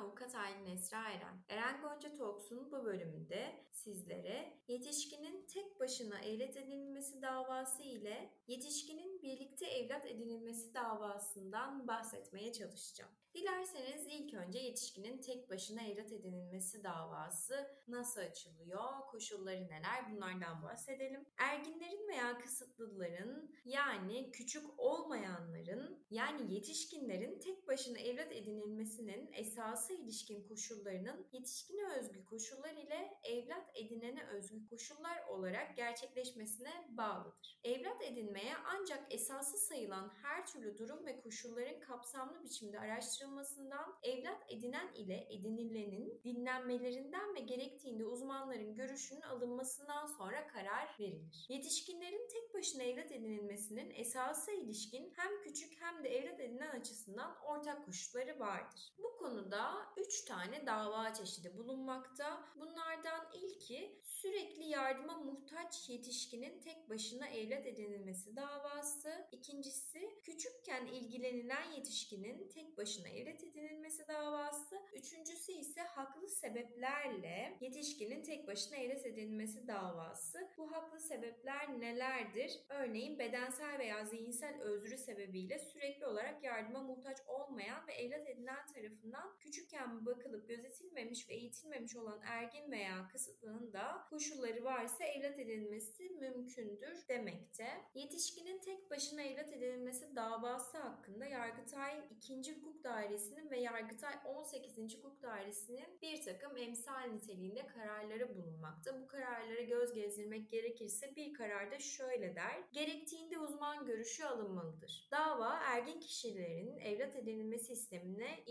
avukat Aylin Esra Eren. Eren Gonca Talks'un bu bölümünde sizlere yetişkinin tek başına evlat edinilmesi davası ile yetişkinin birlikte evlat edinilmesi davasından bahsetmeye çalışacağım. Dilerseniz önce yetişkinin tek başına evlat edinilmesi davası nasıl açılıyor, koşulları neler bunlardan bahsedelim. Erginlerin veya kısıtlıların yani küçük olmayanların yani yetişkinlerin tek başına evlat edinilmesinin esası ilişkin koşullarının yetişkine özgü koşullar ile evlat edinene özgü koşullar olarak gerçekleşmesine bağlıdır. Evlat edinmeye ancak esası sayılan her türlü durum ve koşulların kapsamlı biçimde araştırılmasından evlat edinen ile edinilenin dinlenmelerinden ve gerektiğinde uzmanların görüşünün alınmasından sonra karar verilir. Yetişkinlerin tek başına evlat edinilmesinin esası ilişkin hem küçük hem de evlat edinen açısından ortak koşulları vardır. Bu konuda 3 tane dava çeşidi bulunmakta. Bunlardan ilki sürekli yardıma muhtaç yetişkinin tek başına evlat edinilmesi davası. İkincisi küçükken ilgilenilen yetişkinin tek başına evlat edinilmesi davası. Üçüncüsü ise haklı sebeplerle yetişkinin tek başına evlat edinilmesi davası. Bu haklı sebepler nelerdir? Örneğin bedensel veya zihinsel özrü sebebiyle sürekli olarak yardıma muhtaç olmayan ve evlat edinilen tarafından küçükken bakılıp gözetilmemiş ve eğitilmemiş olan ergin veya kısıtlının da koşulları varsa evlat edilmesi mümkündür demekte. Yetişkinin tek başına evlat edilmesi davası hakkında Yargıtay 2. Hukuk Dairesi'nin ve Yargıtay 18. Hukuk Dairesi'nin bir takım emsal niteliğinde kararları bulunmakta. Bu kararlara göz gezdirmek gerekirse bir kararda şöyle der. Gerektiğinde uzman görüşü alınmalıdır. Dava ergin kişilerin evlat edinilme sistemine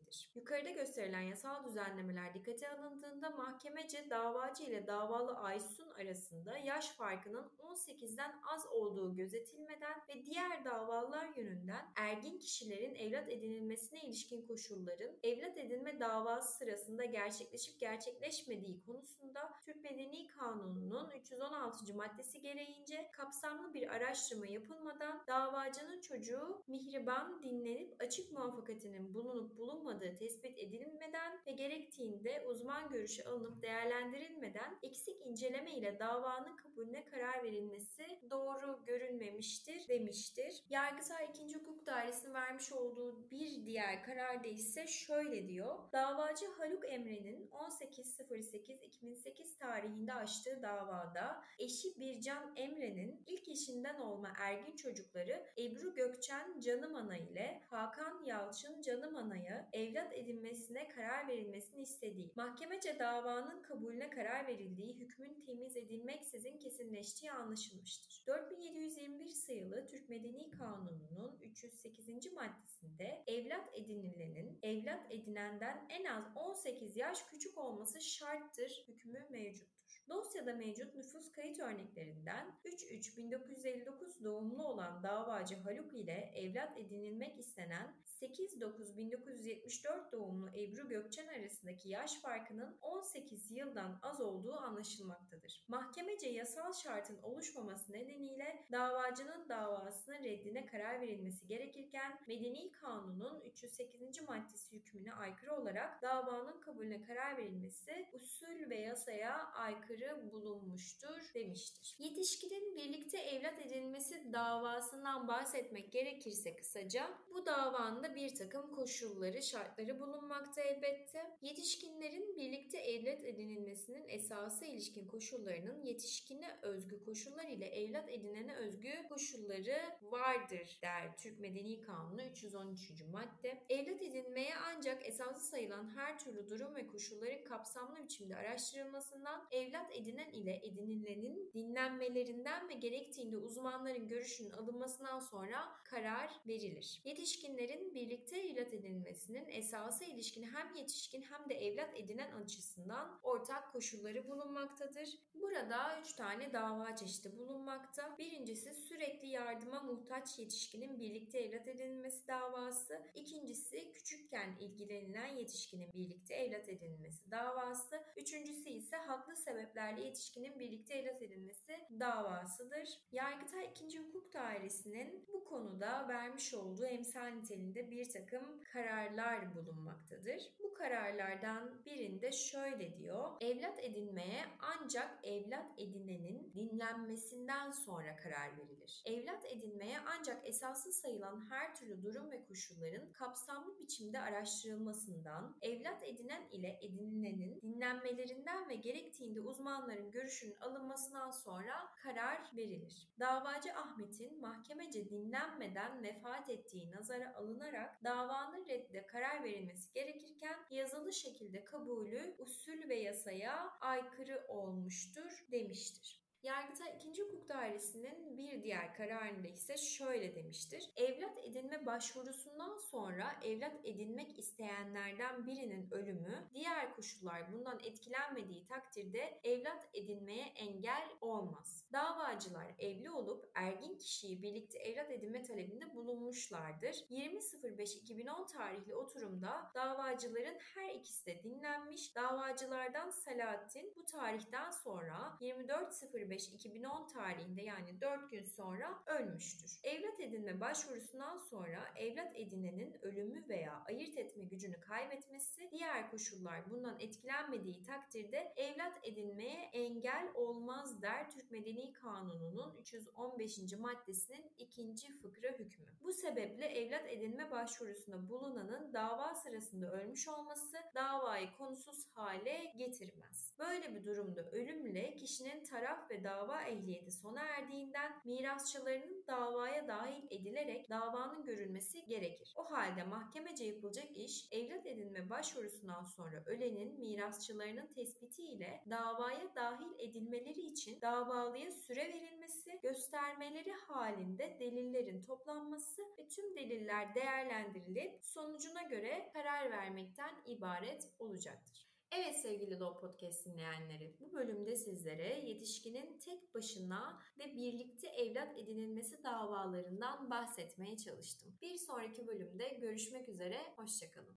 ilişkindir. Yukarıda gösterilen yasal düzenlemeler dikkate alındığında mahkemece davacı ile davalı Aysun arasında yaş farkının 18'den az olduğu gözetilmeden ve diğer davalar yönünden ergin kişilerin evlat edinilmesine ilişkin koşulların evlat edinme davası sırasında gerçekleşip gerçekleşmediği konusunda Türk Medeni Kanunu'nun 316. maddesi gereğince kapsamlı bir araştırma yapılmadan davacının çocuğu mihriban dinlenip açık muvaffakatinin bulunup bulunmadığı tespit edilmeden ve gerektiğinde uzman görüşü alınıp değerlendirilmeden eksik inceleme ile davanın kabulüne karar verilmesi doğru görünmemiştir demiştir. Yargıtay 2. Hukuk Dairesi'nin vermiş olduğu bir diğer kararda ise şöyle diyor. Davacı Haluk Emre'nin 18.08.2008 tarihinde açtığı davada eşi Bircan Emre'nin ilk eşinden olma ergin çocukları Ebru Gökçen Canım Ana ile Hakan Yalçın Canım Ana'ya evlat edinmesine karar verilmesini istediği, mahkemece davanın kabulüne karar verildiği hükmün temiz edilmeksizin kesinleştiği anlaşılmıştır. 4721 sayılı Türk Medeni Kanunu'nun 308. maddesinde evlat edinilenin evlat edinenden en az 18 yaş küçük olması şarttır hükmü mevcuttur. Dosyada mevcut nüfus kayıt örneklerinden 3-3-1959 doğumlu olan davacı Haluk ile evlat edinilmek istenen 8-9-1974 doğumlu Ebru Gökçen arasındaki yaş farkının 18 yıldan az olduğu anlaşılmaktadır. Mahkemece yasal şartın oluşmaması nedeniyle davacının davasının reddine karar verilmesi gerekirken Medeni Kanun'un 308. maddesi hükmüne aykırı olarak davanın kabulüne karar verilmesi usul ve yasaya aykırı bulunmuştur demiştir. Yetişkinin birlikte evlat edilmesi davasından bahsetmek gerekirse kısaca bu davanın da bir takım koşulları, şartları bulunmakta elbette. Yetişkinlerin birlikte evlat edinilmesinin esası ilişkin koşullarının yetişkine özgü koşullar ile evlat edinene özgü koşulları vardır der Türk Medeni Kanunu 313. madde. Evlat edinmeye ancak esası sayılan her türlü durum ve koşulların kapsamlı biçimde araştırılmasından evlat edinen ile edinilenin dinlenmelerinden ve gerektiğinde uzmanların görüşünün alınmasından sonra karar verilir. Yetişkinlerin birlikte evlat edinmesinin esası ilişkin hem yetişkin hem de evlat edinen açısından ortak koşulları bulunmaktadır. Burada üç tane dava çeşidi bulunmakta. Birincisi sürekli yardıma muhtaç yetişkinin birlikte evlat edinilmesi davası. İkincisi küçükken ilgilenilen yetişkinin birlikte evlat edinilmesi davası. Üçüncüsü ise haklı sebeplerle yetişkinin birlikte evlat edinmesi davasıdır. Yargıtay 2. Hukuk Dairesi'nin bu konuda vermiş olduğu emsal niteliğinde bir takım kararlar bulunmaktadır. Bu kararlar kuktarlardan birinde şöyle diyor. Evlat edinmeye ancak evlat edinenin dinlenmesinden sonra karar verilir. Evlat edinmeye ancak esaslı sayılan her türlü durum ve koşulların kapsamlı biçimde araştırılmasından, evlat edinen ile edinilenin dinlenmelerinden ve gerektiğinde uzmanların görüşünün alınmasından sonra karar verilir. Davacı Ahmet'in mahkemece dinlenmeden vefat ettiği nazara alınarak davanın reddine karar verilmesi gerekirken yazılı şekilde kabulü usul ve yasaya aykırı olmuştur demiştir. Yargıtay 2. Hukuk Dairesi'nin bir diğer kararında ise şöyle demiştir. Evlat edinme başvurusundan sonra evlat edinmek isteyenlerden birinin ölümü, diğer koşullar bundan etkilenmediği takdirde evlat edinmeye engel olmaz. Davacılar evli olup ergin kişiyi birlikte evlat edinme talebinde bulunmuşlardır. 20.05.2010 tarihli oturumda davacıların her ikisi de dinlenmiş. Davacılardan Selahattin bu tarihten sonra 24.05 2010 tarihinde yani 4 gün sonra ölmüştür. Evlat edinme başvurusundan sonra evlat edinenin ölümü veya ayırt etme gücünü kaybetmesi, diğer koşullar bundan etkilenmediği takdirde evlat edinmeye engel olmaz der Türk Medeni Kanunu'nun 315. maddesinin ikinci fıkra hükmü. Bu sebeple evlat edinme başvurusunda bulunanın dava sırasında ölmüş olması davayı konusuz hale getirmez. Böyle bir durumda ölümle kişinin taraf ve dava ehliyeti sona erdiğinden mirasçılarının davaya dahil edilerek davanın görülmesi gerekir. O halde mahkemece yapılacak iş evlat edinme başvurusundan sonra ölenin mirasçılarının tespiti ile davaya dahil edilmeleri için davalıya süre verilmesi, göstermeleri halinde delillerin toplanması ve tüm deliller değerlendirilip sonucuna göre karar vermekten ibaret olacaktır. Evet sevgili Law Podcast dinleyenleri, bu bölümde sizlere yetişkinin tek başına ve birlikte evlat edinilmesi davalarından bahsetmeye çalıştım. Bir sonraki bölümde görüşmek üzere, hoşçakalın.